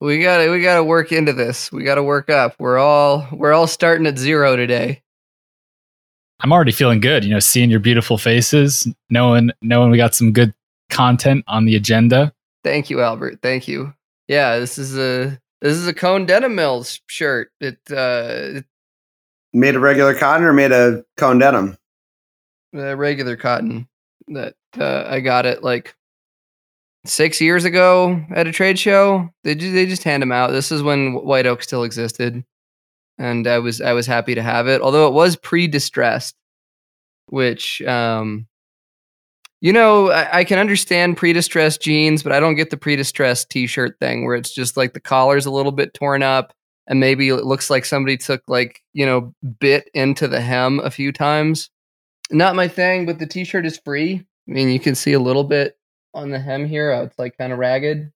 We got to we got to work into this. We got to work up. We're all we're all starting at zero today. I'm already feeling good, you know, seeing your beautiful faces, knowing knowing we got some good content on the agenda. Thank you, Albert. Thank you. Yeah, this is a this is a Cone Denim Mills shirt. It uh it, Made of regular cotton or made of cone denim? uh, regular cotton that uh, I got it like six years ago at a trade show. They they just hand them out. This is when White Oak still existed, and I was I was happy to have it. Although it was pre distressed, which um, you know I, I can understand pre distressed jeans, but I don't get the pre distressed t shirt thing where it's just like the collar's a little bit torn up. And maybe it looks like somebody took like you know bit into the hem a few times not my thing, but the t-shirt is free. I mean, you can see a little bit on the hem here. How it's like kind of ragged.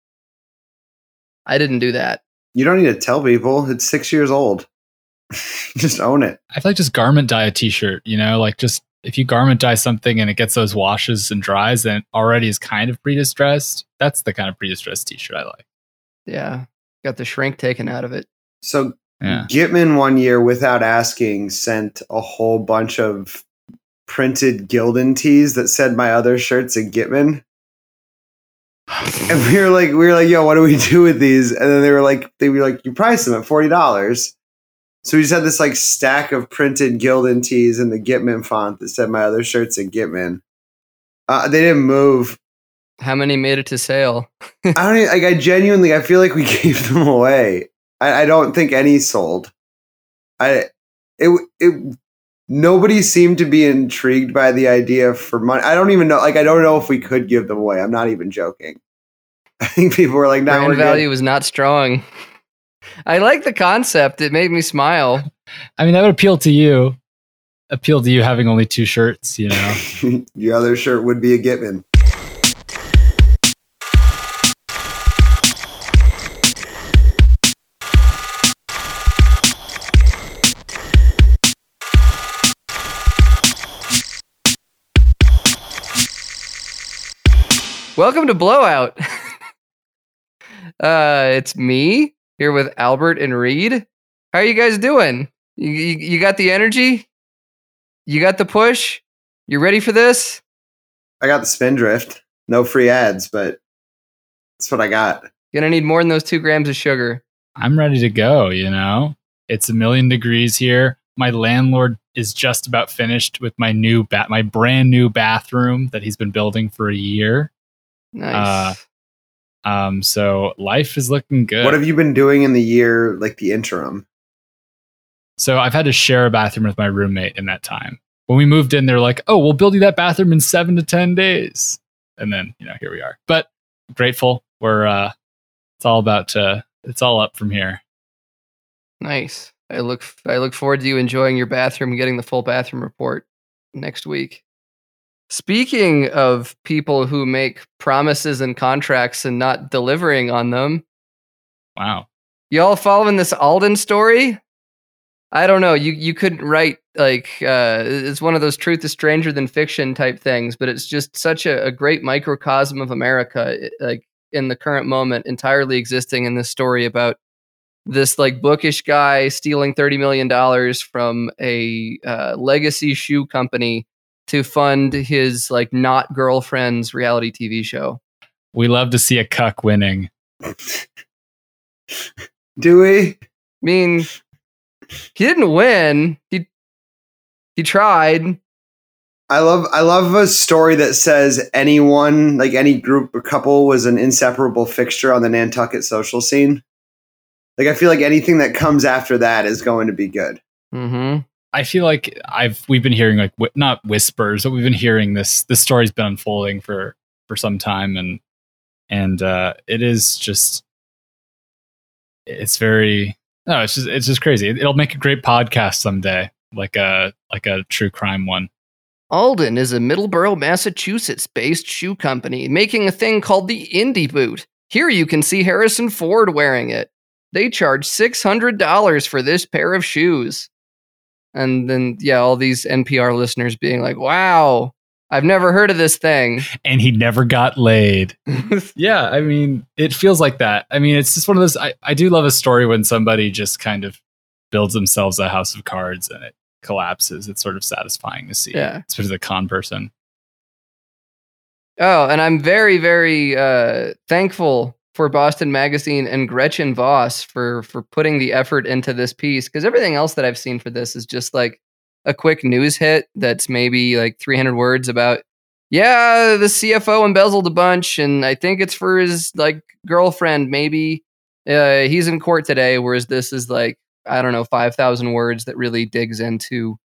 I didn't do that. You don't need to tell people. It's six years old. Just own it. I feel like just garment dye a t-shirt, you know, like just if you garment dye something and it gets those washes and dries and it already is kind of pre-distressed, that's the kind of pre-distressed t-shirt I like. Yeah, got the shrink taken out of it. So Yeah. Gitman one year, without asking, sent a whole bunch of printed Gildan tees that said my other shirts in Gitman. And we were like, we were like, yo, what do we do with these? And then they were like, they were like, you price them at forty dollars. So we just had this like stack of printed Gildan tees in the Gitman font that said my other shirts in Gitman. Uh, they didn't move. How many made it to sale? I don't even, like. I genuinely, I feel like we gave them away. I, I don't think any sold. I it it nobody seemed to be intrigued by the idea for money. I don't even know. Like, I don't know if we could give them away. I'm not even joking. I think people were like, "No, Brand value good." was not strong. I like the concept. It made me smile. I mean, that would appeal to you. Appeal to you having only two shirts, you know. Your other shirt would be a Gitman. Welcome to Blowout. uh, it's me here with Albert and Reed. How are you guys doing? You, you, you got the energy? You got the push? You ready for this? I got the Spindrift. No free ads, but that's what I got. Gonna need more than those two grams of sugar. I'm ready to go, you know. It's a million degrees here. My landlord is just about finished with my new bat my brand new bathroom that he's been building for a year. Nice. Um so life is looking good. What have you been doing in the year, like the interim? So I've had to share a bathroom with my roommate in that time. When we moved in, they're like, "Oh, we'll build you that bathroom in seven to ten days," and then you know here we are. But grateful. We're uh, it's all about uh, it's all up from here. nice. I look I look forward to you enjoying your bathroom and getting the full bathroom report next week. Speaking of people who make promises and contracts and not delivering on them, Wow. y'all following this Alden story? I don't know. You you couldn't write like uh, it's one of those truth is stranger than fiction type things, but it's just such a, a great microcosm of America, like in the current moment, entirely existing in this story about this like bookish guy stealing thirty million dollars from a uh, legacy shoe company to fund his like not girlfriend's reality TV show. We love to see a cuck winning. Do we? I mean, he didn't win. He he tried. I love I love a story that says anyone, like any group or couple, was an inseparable fixture on the Nantucket social scene. Like I feel like anything that comes after that is going to be good. Mm-hmm. I feel like I've we've been hearing like not whispers, but we've been hearing this. This story's been unfolding for for some time, and and uh, it is just it's very no, it's just it's just crazy. It, it'll make a great podcast someday, like a like a true crime one. Alden is a Middleborough, Massachusetts based shoe company making a thing called the Indy Boot. Here you can see Harrison Ford wearing it. They charge $600 for this pair of shoes. And then, yeah, all these NPR listeners being like, wow, I've never heard of this thing. and he never got laid. Yeah, I mean, it feels like that. I mean, it's just one of those. I, I do love a story when somebody just kind of builds themselves a house of cards and it collapses. It's sort of satisfying to see, Yeah. especially the con person. Oh, and I'm very, very uh, thankful for Boston Magazine and Gretchen Voss for for putting the effort into this piece because everything else that I've seen for this is just like a quick news hit that's maybe like 300 words about yeah the CFO embezzled a bunch and I think it's for his like girlfriend maybe. Uh, he's in court today whereas this is like I don't know 5,000 words that really digs into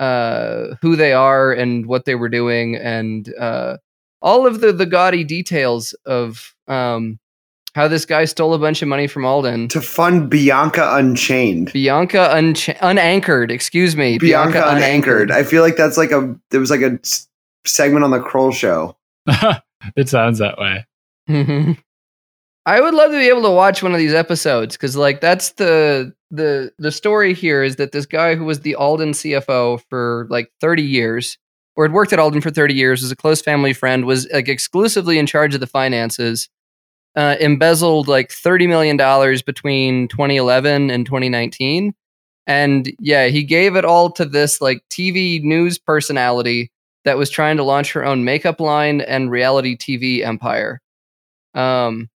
uh, who they are and what they were doing and uh, all of the the gaudy details of um, how this guy stole a bunch of money from Alden. To fund Bianca Unchained. Bianca uncha- unanchored, excuse me. Bianca, Unanchored. I feel like that's like a there was like a s- segment on the Kroll show. it sounds that way. Mhm. I would love to be able to watch one of these episodes because, like, that's the the the story here is that this guy who was the Alden CFO for like 30 years, or had worked at Alden for 30 years, was a close family friend, was like exclusively in charge of the finances, uh, embezzled like 30 million dollars between 2011 and 2019, and yeah, he gave it all to this like TV news personality that was trying to launch her own makeup line and reality TV empire. Um,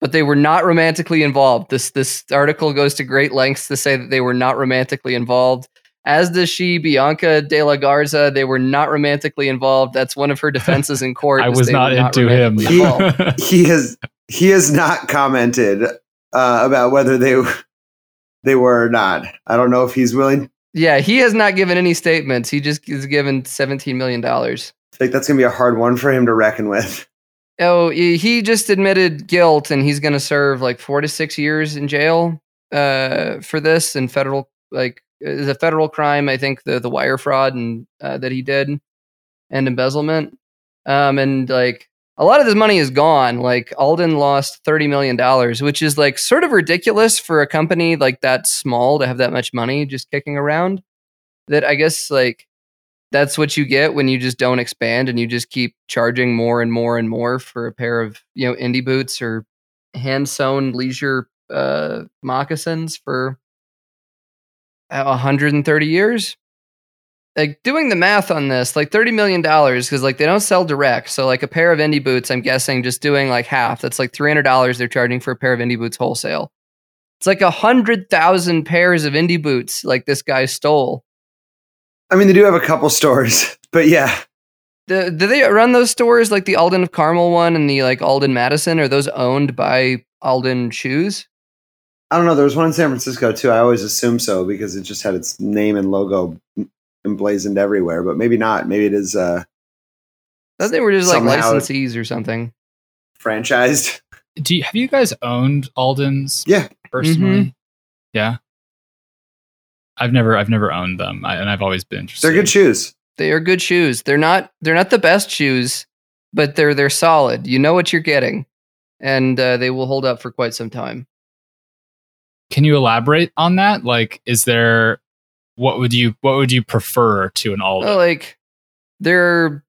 but they were not romantically involved. This this article goes to great lengths to say that they were not romantically involved. As does she, Bianca de la Garza. They were not romantically involved. That's one of her defenses in court. I is was they not were into him. romantically involved. He has he has not commented uh, about whether they they were or not. I don't know if he's willing. yeah, he has not given any statements. He just is given seventeen million dollars. I think that's gonna be a hard one for him to reckon with. Oh, he he just admitted guilt, and he's going to serve like four to six years in jail uh, for this and federal like is a federal crime. I think the the wire fraud and uh, that he did and embezzlement. Um, and like a lot of this money is gone. Like Alden lost thirty million dollars, which is like sort of ridiculous for a company like that small to have that much money just kicking around. That I guess like that's what you get when you just don't expand and you just keep charging more and more and more for a pair of you know Indy boots or hand sewn leisure uh, moccasins for 130 years. Like doing the math on this, like 30 million dollars, because like they don't sell direct. So like a pair of Indy boots, I'm guessing just doing like half. That's like 300 dollars they're charging for a pair of Indy boots wholesale. It's like a hundred thousand pairs of Indy boots like this guy stole. I mean, they do have a couple stores, but yeah, The, do they run those stores like the Alden of Carmel one and the like Alden Madison? Are those owned by Alden Shoes? I don't know. There was one in San Francisco too. I always assume so because it just had its name and logo emblazoned everywhere, but maybe not. Maybe it is uh, I thought they were just like Somehow- licensees or something. franchised. Do you, have you guys owned Alden's? Yeah. personally. Yeah, I've never I've never owned them, I, and I've always been interested. They're good shoes. They are good shoes. They're not they're not the best shoes, but they're they're solid. You know what you're getting, and uh, they will hold up for quite some time. Can you elaborate on that? Like, is there what would you what would you prefer to an Alden? Well, like they're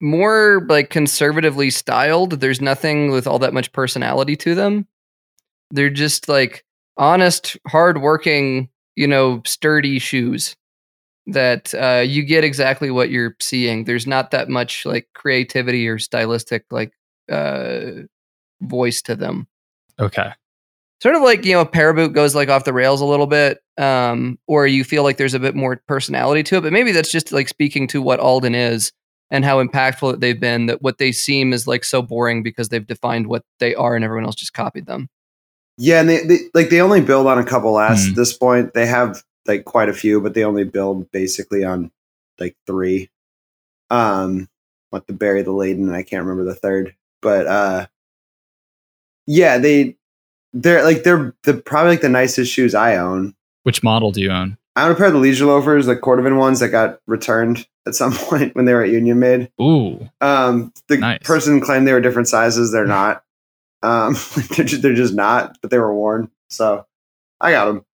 more like conservatively styled. There's nothing with all that much personality to them. They're just like honest, hardworking, you know, sturdy shoes that uh, you get exactly what you're seeing. There's not that much like creativity or stylistic like uh, voice to them okay, sort of like you know a paraboot goes like off the rails a little bit um or you feel like there's a bit more personality to it but maybe that's just like speaking to what alden is and how impactful they've been that what they seem is like so boring because they've defined what they are and everyone else just copied them Yeah, and they, they like they only build on a couple last Hmm. at this point. They have like quite a few, but they only build basically on like three. Um, what the Barrie the Leydon, and I can't remember the third, but uh, yeah, they they're like they're the probably like the nicest shoes I own. which model do you own? I own a pair of the Leisure loafers, the Cordovan ones that got returned at some point when they were at Union Made. Ooh, Um, the Nice. person claimed they were different sizes. They're not. Um, they're, just, they're just not, but they were worn. So I got them.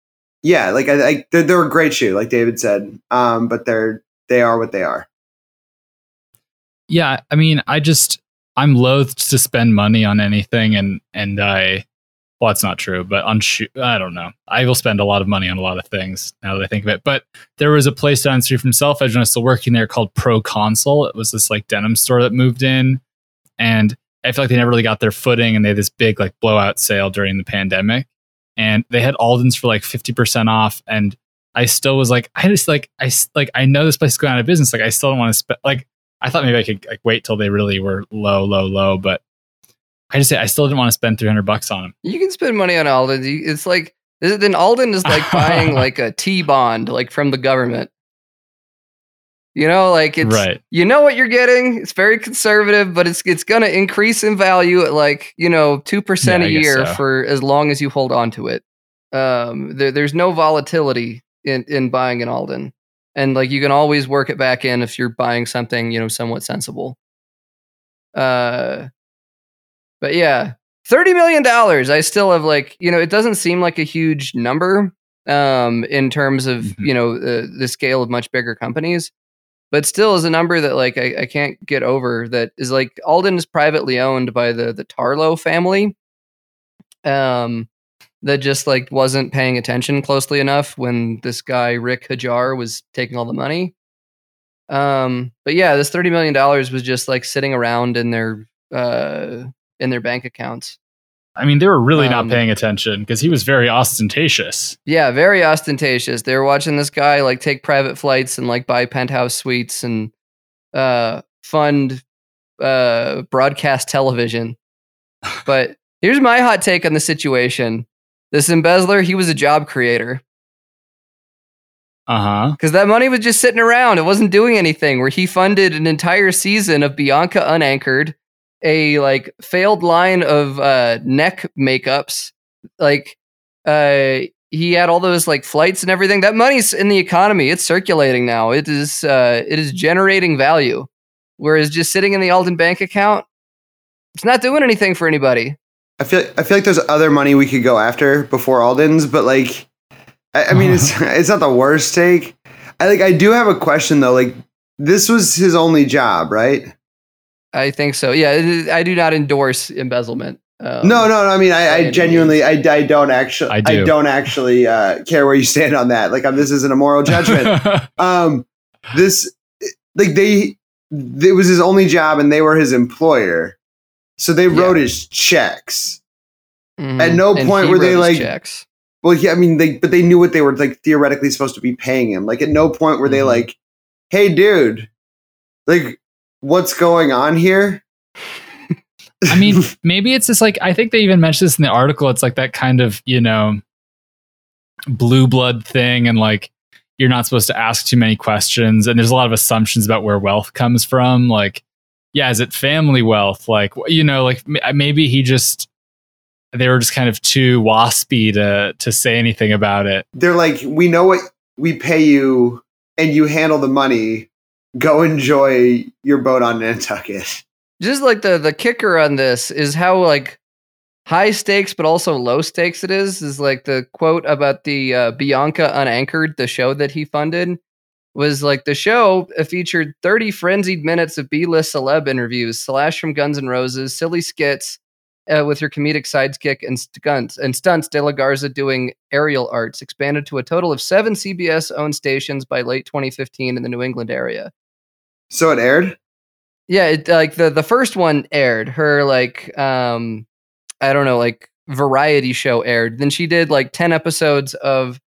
Yeah, like I, I they're, they're a great shoe, like David said. Um, but they're they are what they are. yeah, I mean, I just I'm loath to spend money on anything, and and I well, that's not true, but on shoe, I don't know. I will spend a lot of money on a lot of things now that I think of it. But there was a place down the street from Self Edge when I was still working there called Pro Console. It was this like denim store that moved in, and I feel like they never really got their footing, and they had this big like blowout sale during the pandemic, and they had Alden's for like fifty percent off, and I still was like, I just like I like I know this place is going out of business, like I still don't want to spend like I thought maybe I could like wait till they really were low, low, low, but I just say I still didn't want to spend three hundred bucks on them. You can spend money on Alden. It's like then Alden is like buying like a T bond, like from the government. You know, like it's right. you know what you're getting. It's very conservative, but it's it's gonna increase in value at like you know two percent Yeah, a year so. for as long as you hold on to it. Um, there, there's no volatility in in buying an Alden, and like you can always work it back in if you're buying something you know somewhat sensible. Uh, but yeah, thirty million dollars. I still have like you know it doesn't seem like a huge number um in terms of Mhm. you know the the scale of much bigger companies but still is a number that like I, I can't get over that is like Alden is privately owned by the the Tarlow family um that just like wasn't paying attention closely enough when this guy Rick Hajjar was taking all the money um but yeah this 30 million dollars was just like sitting around in their uh in their bank accounts I mean, they were really Um, not paying attention because he was very ostentatious. Yeah, very ostentatious. They were watching this guy like take private flights and like buy penthouse suites and uh fund uh broadcast television. But here's my hot take on the situation. This embezzler, he was a job creator Uh huh. because that money was just sitting around. It wasn't doing anything. Where he funded an entire season of Bianca Unanchored, a like failed line of uh, neck makeups. Like uh, he had all those like flights and everything. That money's in the economy. It's circulating now. It is uh, it is generating value. Whereas just sitting in the Alden bank account, it's not doing anything for anybody. I feel I feel like there's other money we could go after before Alden's, but like, I, I mean, it's it's not the worst take. I like I do have a question though. Like, this was his only job, right? I think so. Yeah, I do not endorse embezzlement. Um, no, no, no. I mean, I, I genuinely, I, I don't actually, I I, do. don't actually uh, care where you stand on that. Like, I'm, this isn't a moral judgment. um, this, like, they, it was his only job, and they were his employer, so they wrote his checks. Mhm. At no And point were they, like, checks. Well, yeah, I mean, they but they knew what they were like theoretically supposed to be paying him. Like, at no point were they Mhm. like, "Hey, dude, like, what's going on here?" I mean, maybe it's just like I think they even mentioned this in the article. It's like that kind of you know blue blood thing, and like you're not supposed to ask too many questions, and there's a lot of assumptions about where wealth comes from. Like, yeah, is it family wealth? Like, you know, like maybe he just they were just kind of too waspy to to say anything about it. they're like, "We know what we pay you, and you handle the money. Go enjoy your boat on Nantucket." just like the the kicker on this is how like high stakes but also low stakes it is is like the quote about the uh, Bianca Unanchored the show that he funded was like the show featured 30 frenzied minutes of B-list celeb interviews Slash from Guns N' Roses silly skits uh, with her comedic sidekick and stunts and stunts De La Garza doing aerial arts expanded to a total of 7 CBS owned stations by late 2015 in the New England area So it aired. yeah, it like the the first one aired. Her like um I don't know, like variety show aired. Then she did like 10 episodes of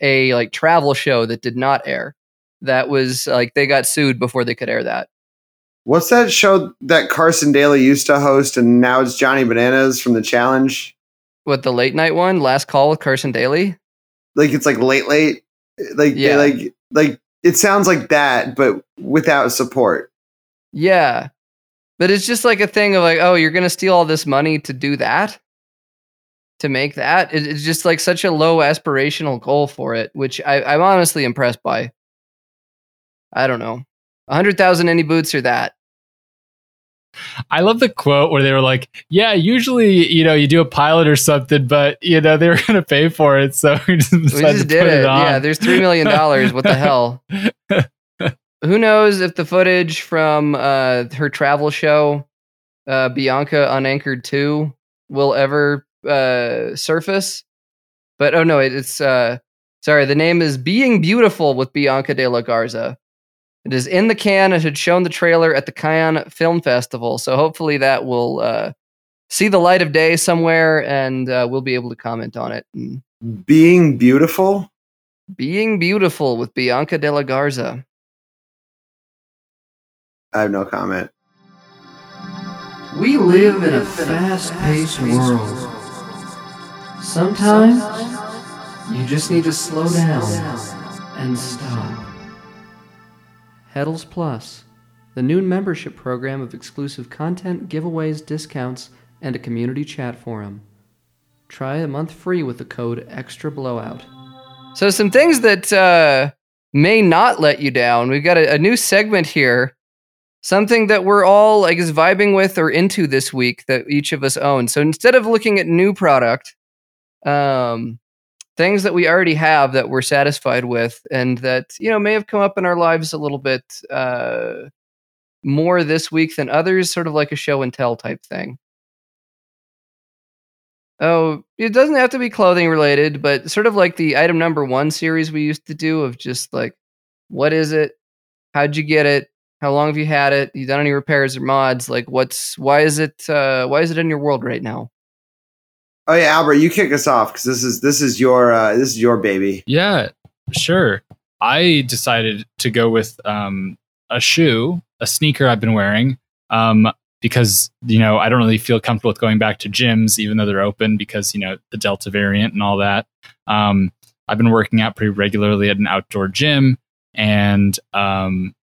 a like travel show that did not air. That was like they got sued before they could air that. What's that show that Carson Daly used to host, and now it's Johnny Bananas from the Challenge? What the late night one, Last Call with Carson Daly? Like it's like late, late. Like Yeah. like like it sounds like that, but without support. Yeah. But it's just like a thing of like, oh, you're gonna steal all this money to do that? To make that? It- it's just like such a low aspirational goal for it, which I, I'm honestly impressed by. I don't know. A hundred thousand any boots or that. I love the quote where they were like, "Yeah, usually you know you do a pilot or something, but you know they were going to pay for it, so we just, We decided just to did put it. on." Yeah, there's three million dollars. What the hell? who knows if the footage from uh, her travel show, uh, Bianca Unanchored 2, will ever uh, surface. But oh no, it, it's uh, sorry. The name is Being Beautiful with Bianca de la Garza. It is in the can. It had shown the trailer at the Cannes Film Festival, so hopefully that will uh, see the light of day somewhere, and uh, we'll be able to comment on it. And Being beautiful. Being Beautiful with Bianca de la Garza. I have no comment. We live in a fast paced world. Sometimes you just need to slow down and stop. Heddels Plus, the new membership program of exclusive content, giveaways, discounts, and a community chat forum. Try a month free with the code Extra Blowout. So, some things that uh, may not let you down. We've got a, a new segment here something that we're all I guess vibing with or into this week that each of us own. So instead of looking at new product, um, things that we already have that we're satisfied with and that you know may have come up in our lives a little bit uh, more this week than others, sort of like a show and tell type thing. Oh, it doesn't have to be clothing related, but sort of like the item number one series we used to do of just like, what is it? How'd you get it? How long have you had it? You done any repairs or mods? Like, what's why is it uh, why is it in your world right now? Oh yeah, Albert, you kick us off because this is this is your uh, this is your baby. Yeah, sure. I decided to go with um, a shoe, a sneaker I've been wearing, um, because you know I don't really feel comfortable with going back to gyms, even though they're open, because you know the Delta variant and all that. Um, I've been working out pretty regularly at an outdoor gym, and um,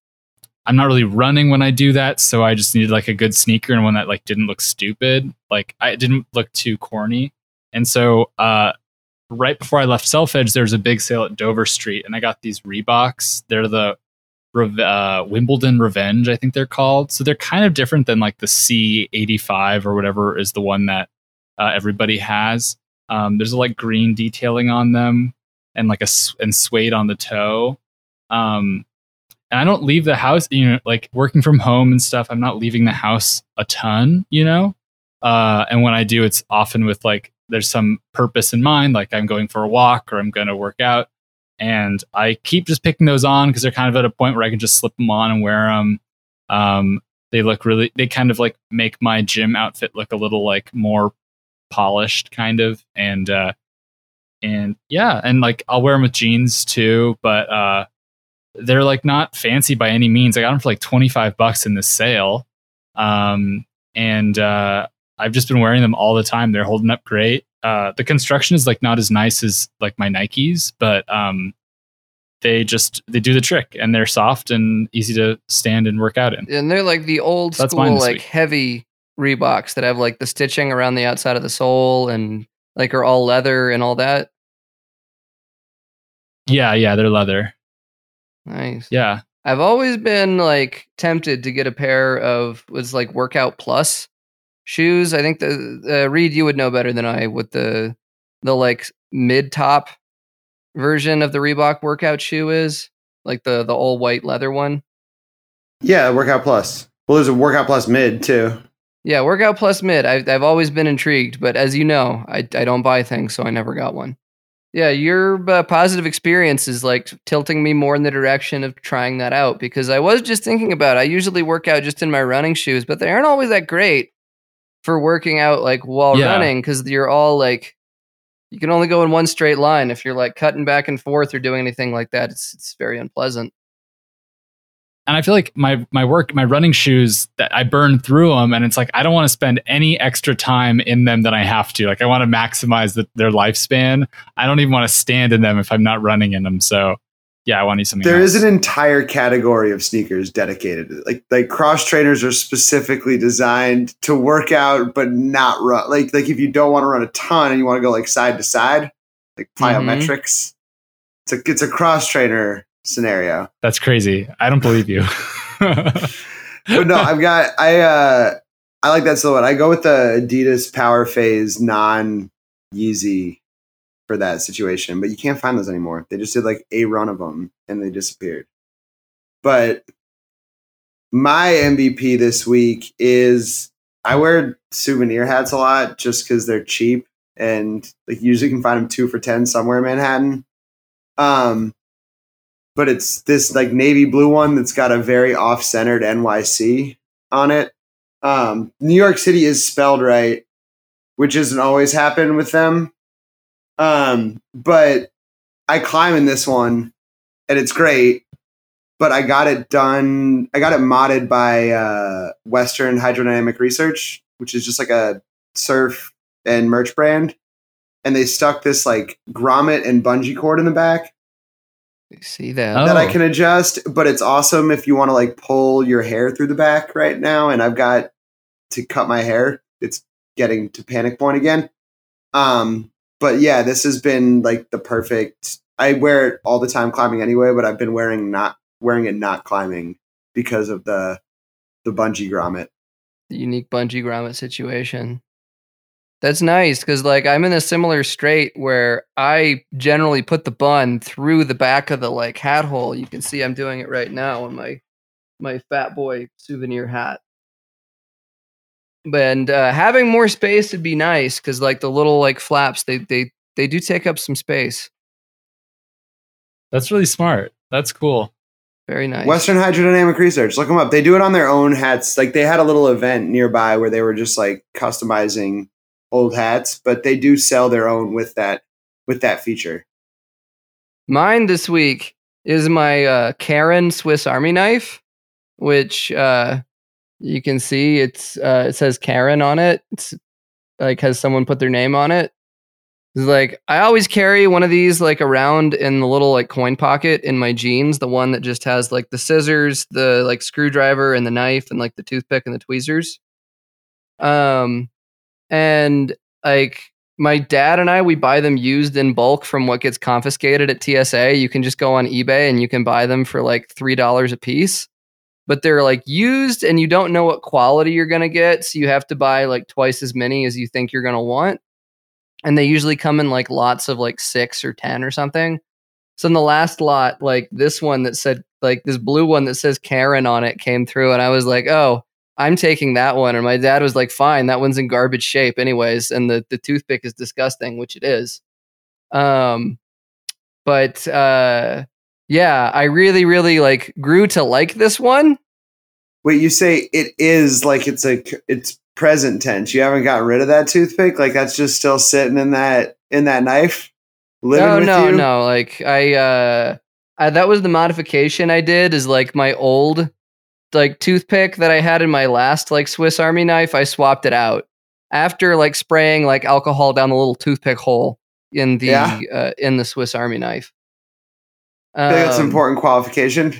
I'm not really running when I do that, so I just needed like a good sneaker and one that like didn't look stupid. Like I didn't look too corny. And so uh right before I left Self Edge, there was a big sale at Dover Street, and I got these Reeboks. They're the uh, Wimbledon Revenge, I think they're called. So they're kind of different than like the C85 or whatever is the one that uh, everybody has. Um, there's like green detailing on them and like a and suede on the toe. Um, and I don't leave the house, you know, like working from home and stuff. I'm not leaving the house a ton, you know. Uh, and when I do, it's often with like there's some purpose in mind, like I'm going for a walk or I'm going to work out. And I keep just picking those on because they're kind of at a point where I can just slip them on and wear them. Um, they look really, they kind of like make my gym outfit look a little like more polished, kind of. And uh, and yeah, and like I'll wear them with jeans too, but uh, they're like not fancy by any means. I got them for like 25 bucks in the sale. Um, and uh, I've just been wearing them all the time. They're holding up great. Uh, the construction is like not as nice as like my Nikes, but um, they just they do the trick and they're soft and easy to stand and work out in. And they're like the old That's school, like week. heavy Reeboks that have like the stitching around the outside of the sole and like are all leather and all that. Yeah, yeah, they're leather. Nice. Yeah. I've always been like tempted to get a pair of was like Workout Plus shoes. I think the uh, Reed you would know better than I what the the like mid top version of the Reebok workout shoe is like the the all white leather one. Yeah, Workout Plus. Well, there's a Workout Plus mid too. Yeah, Workout Plus mid. I've I've always been intrigued, but as you know, I I don't buy things, so I never got one. Yeah, your uh, positive experience is like tilting me more in the direction of trying that out because I was just thinking about. It. I usually work out just in my running shoes, but they aren't always that great for working out like while Yeah. running because you're all like you can only go in one straight line. If you're like cutting back and forth or doing anything like that, it's it's very unpleasant. And I feel like my my work my running shoes that I burn through them, and it's like I don't want to spend any extra time in them than I have to. Like I want to maximize the, their lifespan. I don't even want to stand in them if I'm not running in them. So yeah, I want to something. There else. is an entire category of sneakers dedicated. Like like cross trainers are specifically designed to work out but not run. Like like if you don't want to run a ton and you want to go like side to side, like mm-hmm. plyometrics. It's a it's a cross trainer scenario. That's crazy. I don't believe you. But no, I've got I uh I like that silhouette. I go with the Adidas Power Phase non Yeezy for that situation, but you can't find those anymore. They just did like a run of them and they disappeared. But my MVP this week is I wear souvenir hats a lot just because they're cheap and like usually can find them two for ten somewhere in Manhattan. Um, but it's this like navy blue one that's got a very off-centered NYC on it. Um, New York City is spelled right, which doesn't always happen with them. Um, but I climb in this one, and it's great. But I got it done. I got it modded by uh, Western Hydrodynamic Research, which is just like a surf and merch brand. And they stuck this like grommet and bungee cord in the back See that? Oh. that I can adjust, but it's awesome if you want to like pull your hair through the back right now. And I've got to cut my hair. It's getting to panic point again. Um, but yeah, this has been like the perfect. I wear it all the time climbing anyway, but I've been wearing not wearing it not climbing because of the the bungee grommet. the unique bungee grommet situation. That's nice because, like, I'm in a similar strait where I generally put the bun through the back of the like hat hole. You can see I'm doing it right now on my my Fat Boy souvenir hat. But and uh, having more space would be nice because, like, the little like flaps they they they do take up some space. That's really smart. That's cool. Very nice. Western Hydrodynamic Research, look them up. They do it on their own hats. Like they had a little event nearby where they were just like customizing old hats, but they do sell their own with that with that feature. Mine this week is my uh, Karen Swiss Army knife, which uh, you can see it's uh, it says Karen on it. It's like has someone put their name on it. It's like I always carry one of these like around in the little like coin pocket in my jeans, the one that just has like the scissors, the like screwdriver and the knife and like the toothpick and the tweezers. Um and like my dad and I, we buy them used in bulk from what gets confiscated at TSA. You can just go on eBay and you can buy them for like $3 a piece. But they're like used and you don't know what quality you're going to get. So you have to buy like twice as many as you think you're going to want. And they usually come in like lots of like six or 10 or something. So in the last lot, like this one that said, like this blue one that says Karen on it came through. And I was like, oh, I'm taking that one. And my dad was like, fine, that one's in garbage shape, anyways. And the, the toothpick is disgusting, which it is. Um, but uh, yeah, I really, really like grew to like this one. Wait, you say it is like it's a it's present tense. You haven't gotten rid of that toothpick? Like that's just still sitting in that in that knife? Living no, with no, you? no. Like I, uh, I, that was the modification I did. Is like my old like toothpick that I had in my last like Swiss Army knife. I swapped it out after like spraying like alcohol down the little toothpick hole in the Yeah. uh, in the Swiss Army knife. I think that's an Um, important qualification.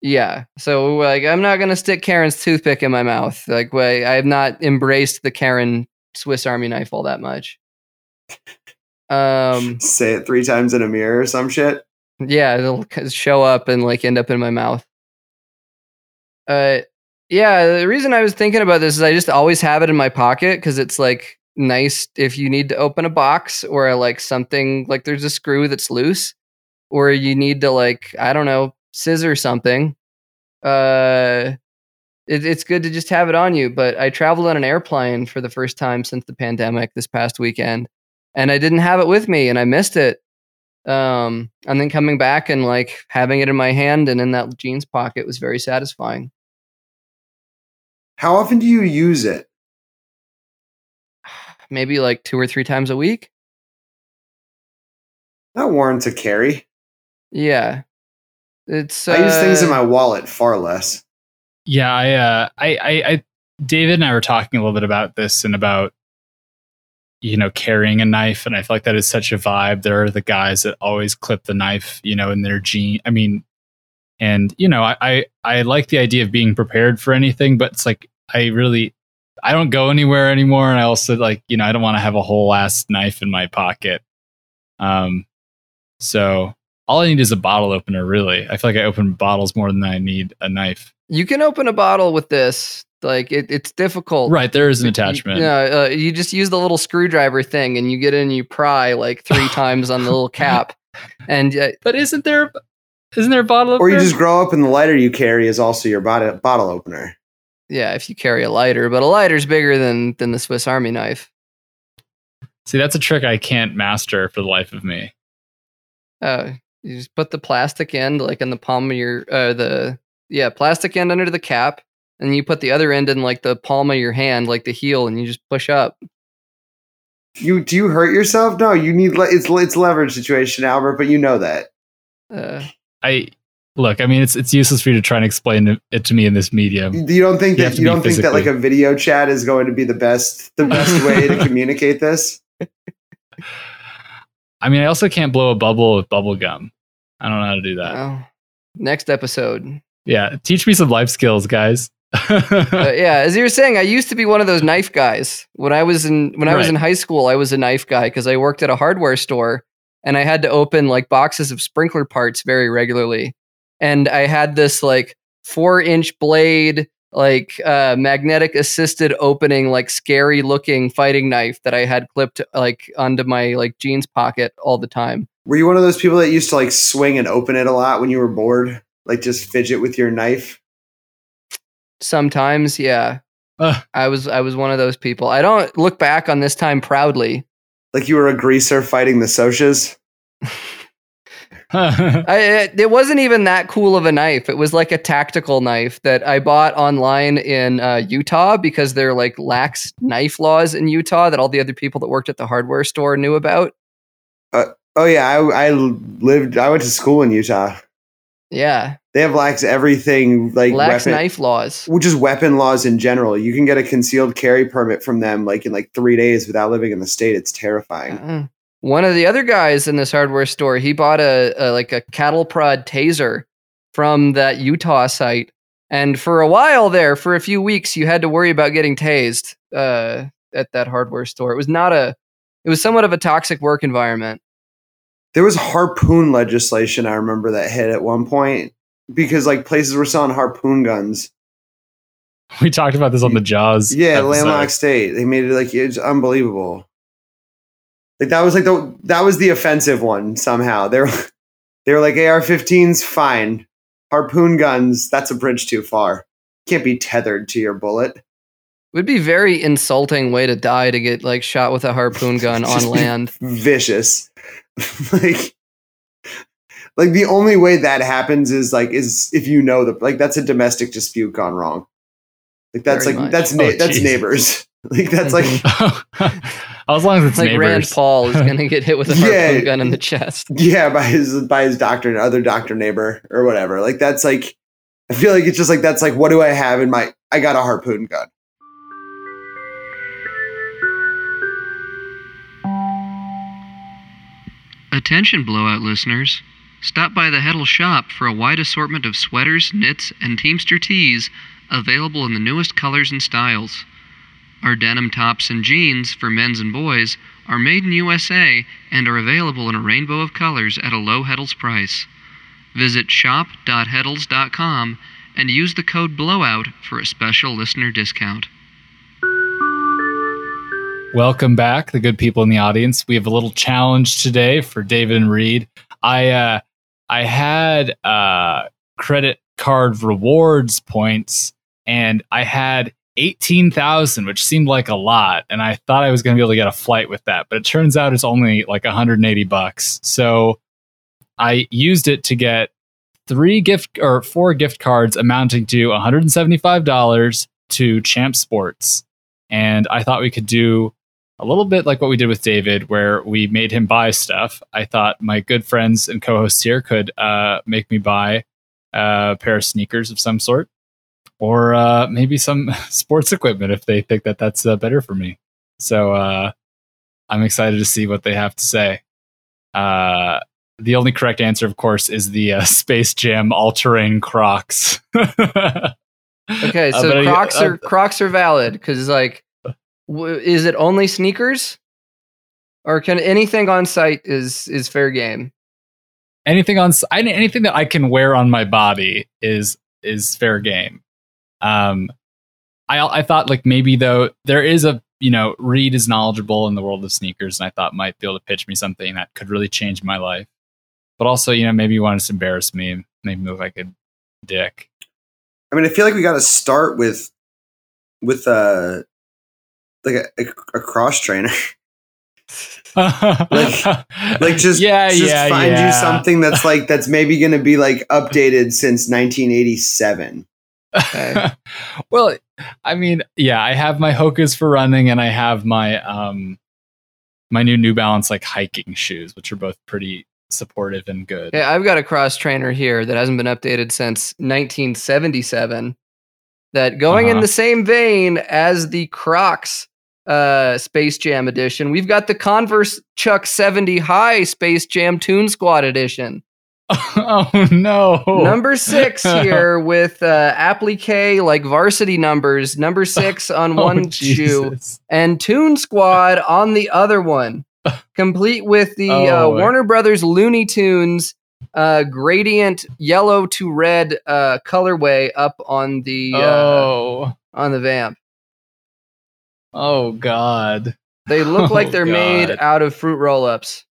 Yeah. So like I'm not gonna stick Karen's toothpick in my mouth. Like way I have not embraced the Karen Swiss Army knife all that much. Um Say it three times in a mirror or some shit. yeah, it'll show up and like end up in my mouth. Uh yeah, the reason I was thinking about this is I just always have it in my pocket because it's like nice if you need to open a box or like something like there's a screw that's loose or you need to like I don't know scissor something. Uh, it, it's good to just have it on you. But I traveled on an airplane for the first time since the pandemic this past weekend, and I didn't have it with me, and I missed it. Um, and then coming back and like having it in my hand and in that jeans pocket was very satisfying. How often do you use it? Maybe like two or three times a week. That warrants a carry. Yeah, it's. I use things in uh, my wallet far less. Yeah, I, uh, I, I, I, David and I were talking a little bit about this and about, you know, carrying a knife, and I feel like that is such a vibe. There are the guys that always clip the knife, you know, in their jean. I mean, and you know, I, I, I like the idea of being prepared for anything, but it's like I really, I don't go anywhere anymore, and I also like, you know, I don't want to have a whole ass knife in my pocket. Um, so all I need is a bottle opener. Really, I feel like I open bottles more than I need a knife. You can open a bottle with this. Like it, it's difficult. Right, there is an You- attachment. Yeah, uh, you just use the little screwdriver thing, and you get in, and you pry like three times on the little cap, and uh, But isn't there Isn't there a bottle Or you just grow up and the lighter you carry is also your bottle bottle opener. Yeah, if you carry a lighter, but a lighter's bigger than than the Swiss Army knife. See, that's a trick I can't master for the life of me. Uh, you just put the plastic end like in the palm of your uh the yeah plastic end under the cap, and you put the other end in like the palm of your hand, like the heel, and you just push up. You do you hurt yourself? No, you need le- it's it's leverage situation, Albert. But you know that. Uh, I look. I mean, it's it's useless for you to try and explain it- it to me in this medium. You don't think You that you don't think that like a video chat is going to be the best the best way to communicate this? I mean, I also can't blow a bubble with bubble gum. I don't know how to do that. well, next episode. Yeah, teach me some life skills, guys. But yeah, as you were saying, I used to be one of those knife guys. When I was in when I was in high school, I was a knife guy because I worked at a hardware store and I had to open like boxes of sprinkler parts very regularly. And I had this like four inch blade, like uh, magnetic assisted opening, like scary looking fighting knife that I had clipped like onto my like jeans pocket all the time. Were you one of those people that used to like swing and open it a lot when you were bored? Like just fidget with your knife? Sometimes, yeah. Uh. I was I was one of those people. I don't look back on this time proudly. Like you were a greaser fighting the socias? I, it, it wasn't even that cool of a knife. It was like a tactical knife that I bought online in uh, Utah because they're like lax knife laws in Utah that all the other people that worked at the hardware store knew about. Oh yeah, I, I lived. I went to school in Utah. Yeah, They have lax everything like lax weapon, knife laws. which is weapon laws in general. You can get a concealed carry permit from them like in like three days without living in the state. It's terrifying. Uh-uh. One of the other guys in this hardware store, he bought a, a like a cattle prod taser from that Utah site, and for a while there, for a few weeks, you had to worry about getting tased uh, at that hardware store. It was not a, it was somewhat of a toxic work environment. There was harpoon legislation I remember that hit at one point because like places were selling harpoon guns. we talked about this on the Jaws. Yeah, episode. landlocked state. They made it like it's unbelievable. Like that was like the that was the offensive one somehow. They're they were like AR-15s fine. Harpoon guns, that's a bridge too far. Can't be tethered to your bullet. would be very insulting way to die to get like shot with a harpoon gun on land. Vicious. like like the only way that happens is like is if you know the like that's a domestic dispute gone wrong. Like that's Very like much. that's oh, na- Oh, that's geez. neighbors. Like that's like as long as it's Like Rand. Paul is going to get hit with a Yeah. harpoon gun in the chest. Yeah, by his by his doctor, and other doctor neighbor or whatever. Like that's like I feel like it's just like that's like what do I have in my I got a harpoon gun. Attention, blowout listeners. Stop by the Heddle shop for a wide assortment of sweaters, knits, and Teamster tees available in the newest colors and styles. Our denim tops and jeans for men's and boys are made in USA and are available in a rainbow of colors at a low Heddels price. Visit shop.heddels.com and use the code BLOWOUT for a special listener discount. Welcome back, the good people in the audience. We have a little challenge today for David and Reed. I uh, I had uh, credit card rewards points, and I had eighteen thousand, which seemed like a lot, and I thought I was going to be able to get a flight with that, but it turns out it's only like one hundred and eighty bucks. So I used it to get three gift or four gift cards amounting to one hundred and seventy five dollars to Champ Sports, and I thought we could do a little bit like what we did with David, where we made him buy stuff. I thought my good friends and co-hosts here could uh, make me buy a pair of sneakers of some sort, or uh, maybe some sports equipment if they think that that's uh, better for me. So uh, I'm excited to see what they have to say. Uh, the only correct answer, of course, is the uh, Space Jam all-terrain Crocs. Okay, Uh, so I- Crocs uh, are Crocs are valid because like, w- is it only sneakers, or can anything on site is is fair game? anything on anything that I can wear on my body is is fair game. Um, I I thought like maybe though there is a you know Reed is knowledgeable in the world of sneakers, and I thought might be able to pitch me something that could really change my life. but also you know maybe you wanted to embarrass me, make me look like a dick. I mean, I feel like we got to start with with uh like a, a, a cross trainer. like, like just yeah, just yeah, find yeah. you something that's like that's maybe going to be like updated since 1987. Okay. well, I mean, yeah, I have my Hokas for running, and I have my um my new New Balance like hiking shoes, which are both pretty supportive and good. Yeah, I've got a cross trainer here that hasn't been updated since 1977. That going in Uh-huh. the same vein as the Crocs uh, Space Jam edition, we've got the Converse Chuck 70 High Space Jam Tune Squad edition. oh no! Number six here with uh, applique like varsity numbers. Number six on Oh, one shoe and Tune Squad on the other one, complete with the uh, Oh, boy. Warner Brothers Looney Tunes uh, gradient yellow to red uh, colorway up on the uh, Oh, on the vamp. oh God! They look like Oh, they're made out of fruit roll-ups.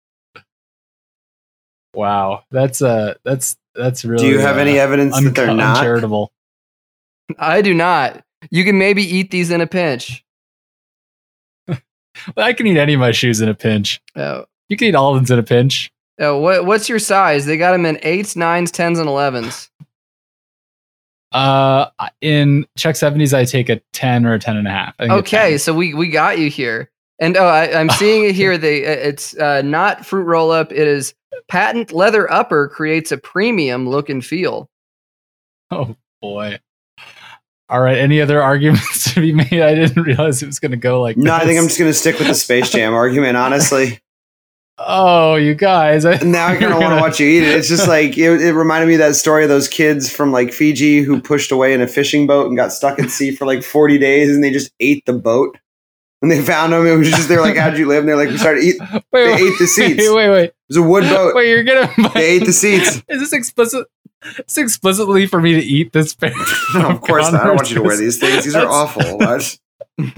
Wow, that's uh that's that's really. Do you have uh, any evidence that they're not? charitable? I do not. You can maybe eat these in a pinch. I can eat any of my shoes in a pinch. Oh, You can eat all of them in a pinch. oh what, what's your size? They got them in eights, nines, tens, and elevens. Uh, in Chuck seventies, I take a ten or a ten and a half. I think a Okay, so we we got you here, and oh, I, I'm seeing it here. They uh, it's uh, not fruit roll up. It is patent leather upper creates a premium look and feel. Oh boy. All right. Any other arguments to be made? I didn't realize it was going to go like. No, I think. I'm just going to stick with the Space Jam argument, honestly. Oh, you guys! I, Now I kind of want to watch you eat it. It's just like it, it reminded me of that story of those kids from like Fiji who pushed away in a fishing boat and got stuck at sea for like 40 days and they just ate the boat. When they found them, it was just they're like, "How'd you live?" And they're like, "We started eat." Wait, They wait, ate the seats. Wait, wait, wait. Was a wood boat. Wait, you're gonna. They ate the seats. Is this explicit? It's explicitly for me to eat this pair. No, of course not. I don't want you to wear these things. These are awful. I just- we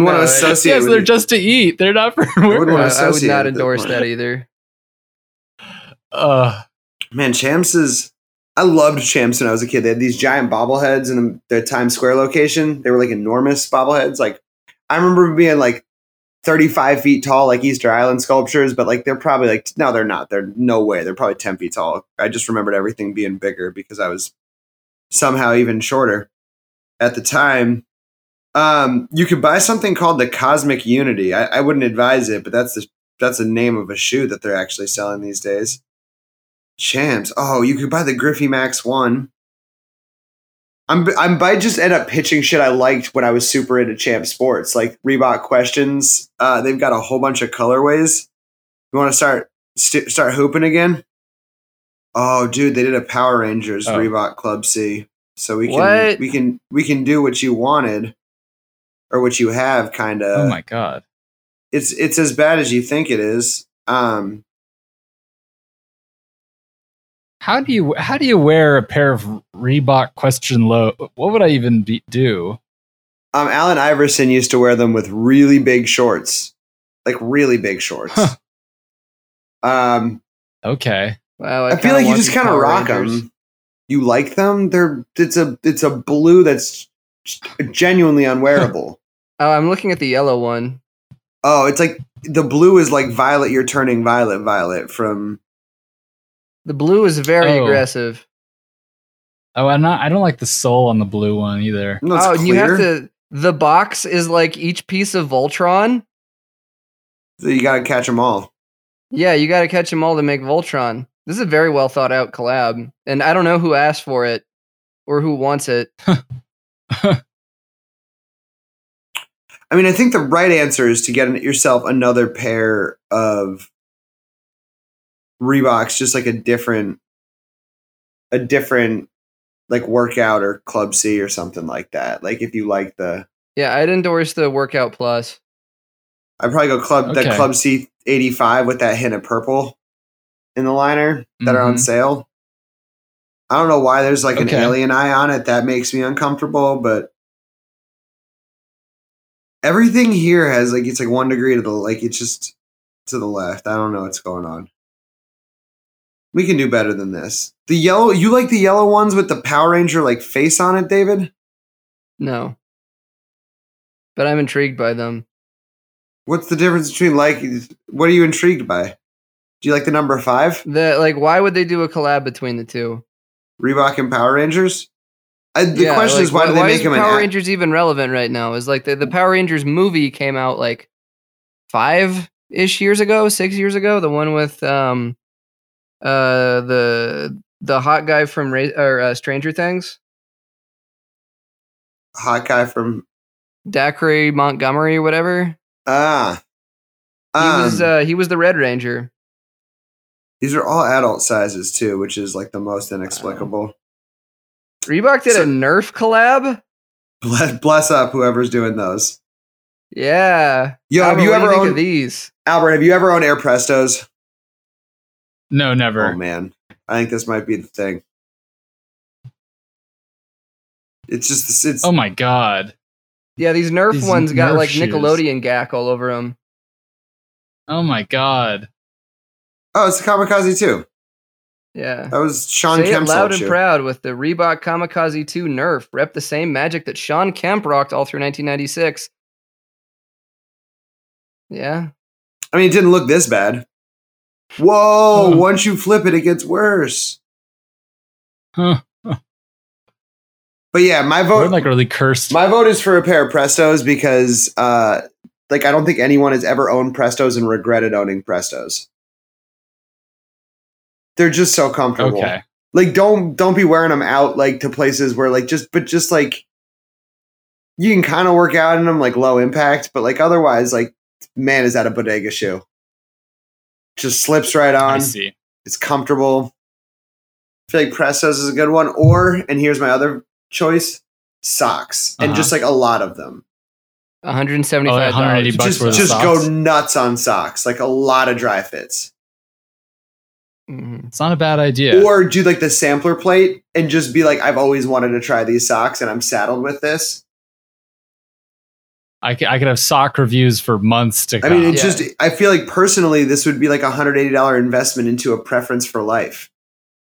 wanna associate Yes, with they're you. just to eat. They're not for wouldn't wearing. wanna I would not endorse that either. Uh, Man, Champs is. I loved Champs when I was a kid. They had these giant bobbleheads in their Times Square location. They were like enormous bobbleheads. Like I remember being like 35 feet tall, like Easter Island sculptures, but like they're probably like no, they're not. They're no way. They're probably 10 feet tall. I just remembered everything being bigger because I was somehow even shorter at the time. Um, you could buy something called the Cosmic Unity. I, I wouldn't advise it, but that's the that's the name of a shoe that they're actually selling these days. Champs. Oh, you could buy the Griffey Max one. I'm I'm by just end up pitching shit I liked when I was super into Champ Sports, like Reebok questions. Uh, they've got a whole bunch of colorways. You want to start st- start hooping again? Oh, dude, they did a Power Rangers Oh. Reebok Club C, so we can What? we can we can do what you wanted or what you have, kind of oh my god. it's it's as bad as you think it is. Um, How do you how do you wear a pair of Reebok question low? What would I even be, do? um, Allen Iverson used to wear them with really big shorts, like really big shorts. Huh. Um, Okay. Wow, I, feel like you just kind of rock Rangers. them. You like them? They're it's a it's a blue that's genuinely unwearable. Oh, I'm looking at the yellow one. oh, it's like the blue is like violet. You're turning violet, violet from. The blue is very Oh. aggressive. Oh, I'm not. I don't like the sole on the blue one either. No, it's oh, and you have to. The box is like each piece of Voltron. so you gotta catch them all. Yeah, you got to catch them all to make Voltron. This is a very well thought out collab, and I don't know who asked for it or who wants it. I mean, I think the right answer is to get yourself another pair of Reeboks, just like a different, a different like workout or Club C or something like that. Like if you like the, Yeah, I'd endorse the Workout Plus. I'd probably go Club that Okay. Club C eighty five with that hint of purple in the liner that are on Mhm. sale. I don't know why there's like an alien eye on it. That makes me uncomfortable, but everything here has like it's like one degree to the like it's just to the left. I don't know what's going on. We can do better than this. The yellow, you like the yellow ones with the Power Ranger like face on it, David? No. But I'm intrigued by them. What's the difference between like? What are you intrigued by? Do you like the number five, The like why would they do a collab between the two? Reebok and Power Rangers? I, the Yeah, question like, is, why, do they why make is them Power Rangers even relevant right now? Is like the, the Power Rangers movie came out like five ish years ago, six years ago. The one with um uh the the hot guy from Ra- or uh, Stranger Things, hot guy from Dacre Montgomery or whatever. ah? He was Um, uh, he was the Red Ranger. these are all adult sizes too, which is like the most inexplicable. Reebok did so- a Nerf collab. Bless, bless up whoever's doing those. Yeah. Yo, have you ever owned these? Albert? Have you ever owned Air Prestos? No, never. Oh man, I think this might be the thing. It's just it's oh my god. Yeah, these Nerf These ones got Nerf like shoes. Nickelodeon gack all over them. Oh my god. oh, it's the Kamikaze too. Yeah. That was Shawn Say it Kemp's loud and shoe. proud with the Reebok Kamikaze 2 Nerf. Rep the same magic that Shawn Kemp rocked all through 1996. Yeah. I mean, it didn't look this bad. Whoa! Once you flip it, it gets worse. Huh. But yeah, my We're vote. like really cursed. my vote is for a pair of Prestos because, uh, like, I don't think anyone has ever owned Prestos and regretted owning Prestos. They're just so comfortable. okay. Like, don't don't be wearing them out like to places where like just but just like you can kind of work out in them like low impact, but like otherwise, like man, is that a bodega shoe? Just slips right I on. see. It's comfortable. I feel like Prestos is a good one. Or, and here's my other choice socks. And Uh-huh. just like a lot of them. 175 Oh, 180 bucks Just, worth of just socks? go nuts on socks. Like a lot of dry fits. Mhm. It's not a bad idea. Or do like the sampler plate and just be like, I've always wanted to try these socks and I'm saddled with this. I could, I could have sock reviews for months to come. I mean, it Yeah. just, I feel like personally, this would be like a $180 investment into a preference for life.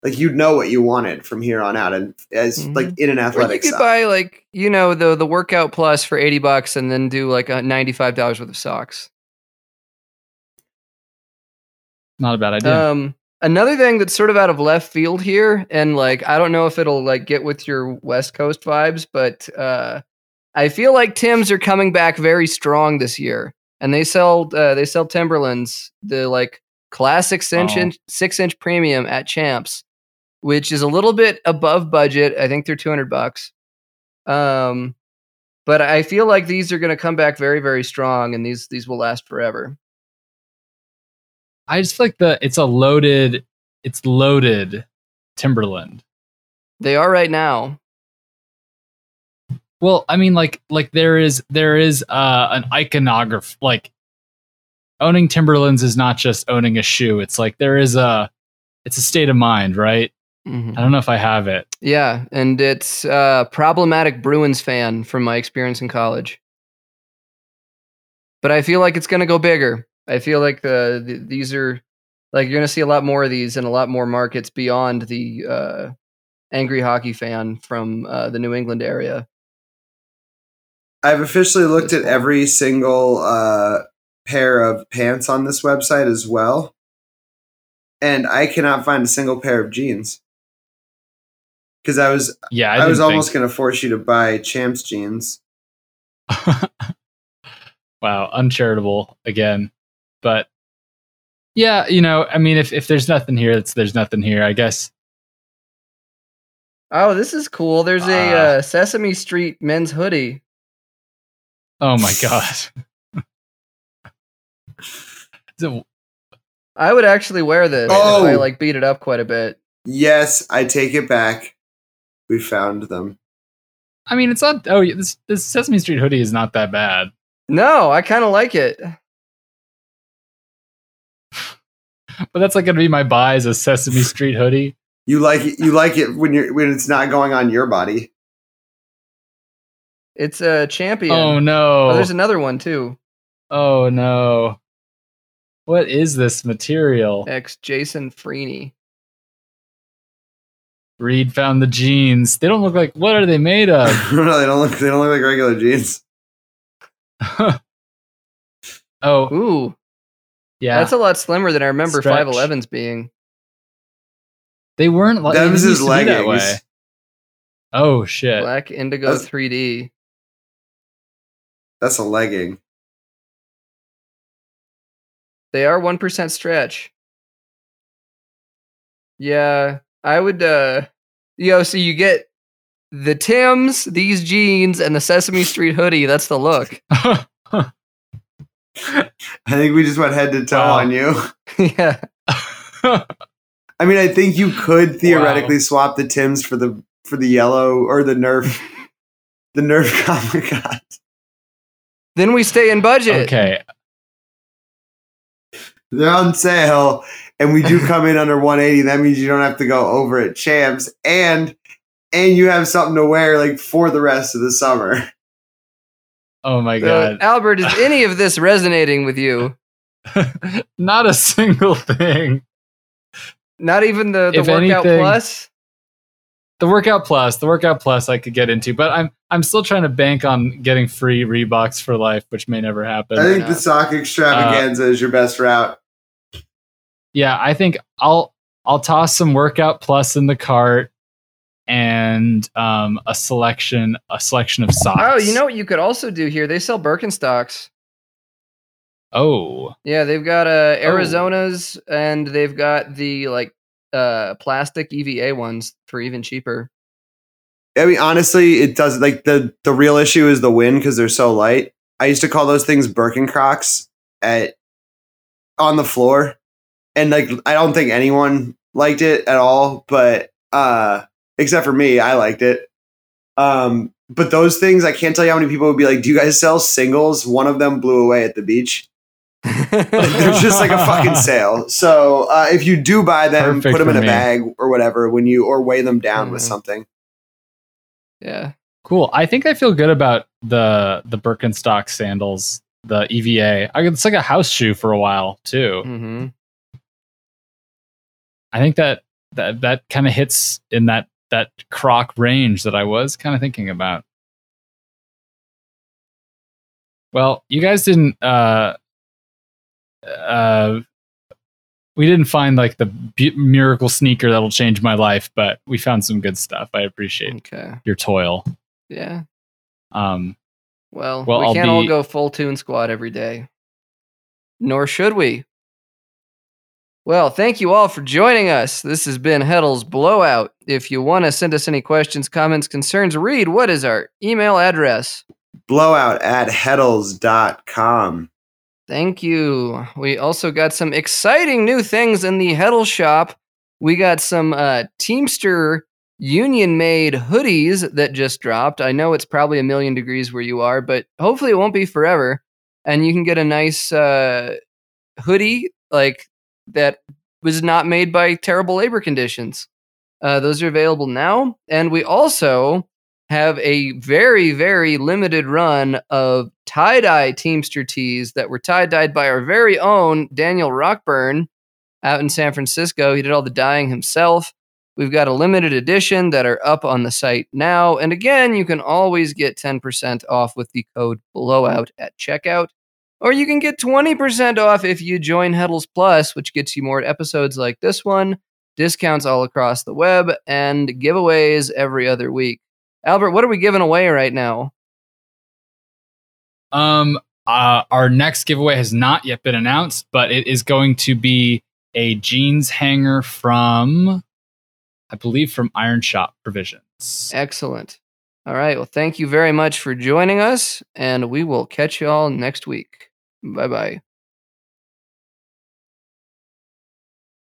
Like you'd know what you wanted from here on out, and as Mhm. like in an Or you could sock. buy like, you know, the the workout plus for 80 bucks and then do like a $95 worth of socks. not a bad idea. Um, another thing that's sort of out of left field here, and like I don't know if it'll like get with your West Coast vibes, but uh, I feel like Tim's are coming back very strong this year, and they sell uh, they sell Timberlands the like classic six Oh. inch six inch premium at Champs, which is a little bit above budget. I think they're two hundred bucks. Um, but I feel like these are going to come back very very strong, and these these will last forever. I just feel like the it's a loaded it's loaded Timberland. They are right now. Well, I mean like like there is there is uh an iconography like owning Timberlands is not just owning a shoe. It's like there is a it's a state of mind, right? Mhm. I don't know if I have it. Yeah, and it's uh problematic Bruins fan from my experience in college. But I feel like it's going to go bigger. I feel like the, the these are like you're going to see a lot more of these in a lot more markets beyond the uh angry hockey fan from uh, the New England area. I've officially looked at every single uh, pair of pants on this website as well, and I cannot find a single pair of jeans. Because I was, Yeah, I, I, was didn't almost going to force you to buy Champs jeans. wow, uncharitable again. But yeah, you know, I mean if if there's nothing here, it's there's nothing here. I guess Oh, this is cool. There's a Ah. uh, Sesame Street men's hoodie. Oh my god. So, I would actually wear this Oh. if I oh. like beat it up quite a bit. Yes, I take it back. We found them. I mean, it's not. Oh, this this Sesame Street hoodie is not that bad. No, I kind of like it. But that's like gonna be my buy is a Sesame Street hoodie. You like it, you like it when you're when it's not going on your body. It's a champion. Oh no! Oh, there's another one too. oh no! What is this material? Ex Jason Freeney. Reed found the jeans. They don't look like. What are they made of? no, they don't look. They don't look like regular jeans. oh, Ooh, yeah. that's a lot slimmer than I remember Stretch. 511s being. they weren't like Them's they his used to be that way. Oh shit. Black Indigo That's- 3D. That's a legging. They are 1% stretch. Yeah, I would uh yo, so you get the Tims, these jeans, and the Sesame Street hoodie. That's the look. I think we just went head to toe Wow. on you. yeah. I mean, I think you could theoretically swap the Tims for the for the yellow or the Nerf, the Nerf comic con. Then we stay in budget. okay. They're on sale, and we do come in under 180. That means you don't have to go over at Champs, and and you have something to wear like for the rest of the summer. Oh my So, god. Albert, is any of this resonating with you? Not a single thing. Not even the, the If workout anything- plus? The workout plus, the workout plus I could get into, but I'm I'm still trying to bank on getting free Reeboks for life, which may never happen. I think Yeah. the sock extravaganza is your best route. yeah, I think I'll I'll toss some workout plus in the cart and um a selection a selection of socks. Oh, you know what you could also do here? They sell Birkenstocks. Oh, Yeah, they've got uh Arizona's and they've got the like uh plastic EVA ones for even cheaper. I mean, honestly, it does like the the real issue is the wind because they're so light. I used to call those things Birkencrocks at on the floor, and like I don't think anyone liked it at all, but uh, except for me, I liked it. Um, but those things, I can't tell you how many people would be like, "Do you guys sell singles?" One of them blew away at the beach. There's just like a fucking sale. So uh, if you do buy them, Perfect put them in a me. bag or whatever when you or weigh them down with Mhm. something. yeah. cool. I think I feel good about the the Birkenstock sandals, the EVA. I, it's like a house shoe for a while too. hmm I think that that that kind of hits in that that croc range that I was kind of thinking about. Well, you guys didn't uh uh we didn't find like the bu- miracle sneaker that'll change my life, but we found some good stuff. I appreciate Okay. your toil. Yeah. Um Well, Well, we I'll can't all go full tune squad every day. Nor should we. Well, thank you all for joining us. This has been Heddels Blowout. If you want to send us any questions, comments, concerns, read what is our email address? Blowout at heddels.com. Thank you. We also got some exciting new things in the Heddle shop. We got some uh, Teamster union made hoodies that just dropped. I know it's probably a million degrees where you are, but hopefully it won't be forever. And you can get a nice uh, hoodie like that was not made by terrible labor conditions. Uh, those are available now. And we also have a very, very limited run of tie dye Teamster tees that were tie dyed by our very own Daniel Rockburn out in San Francisco. He did all the dyeing himself. We've got a limited edition that are up on the site now. And again, you can always get 10% off with the code blowout at checkout. Or you can get 20% off if you join Heddels Plus, which gets you more episodes like this one, discounts all across the web, and giveaways every other week. Albert, what are we giving away right now? Um, uh, our next giveaway has not yet been announced, but it is going to be a jeans hanger from, I believe, from Iron Shop Provisions. Excellent. All right. Well, thank you very much for joining us, and we will catch you all next week. Bye bye.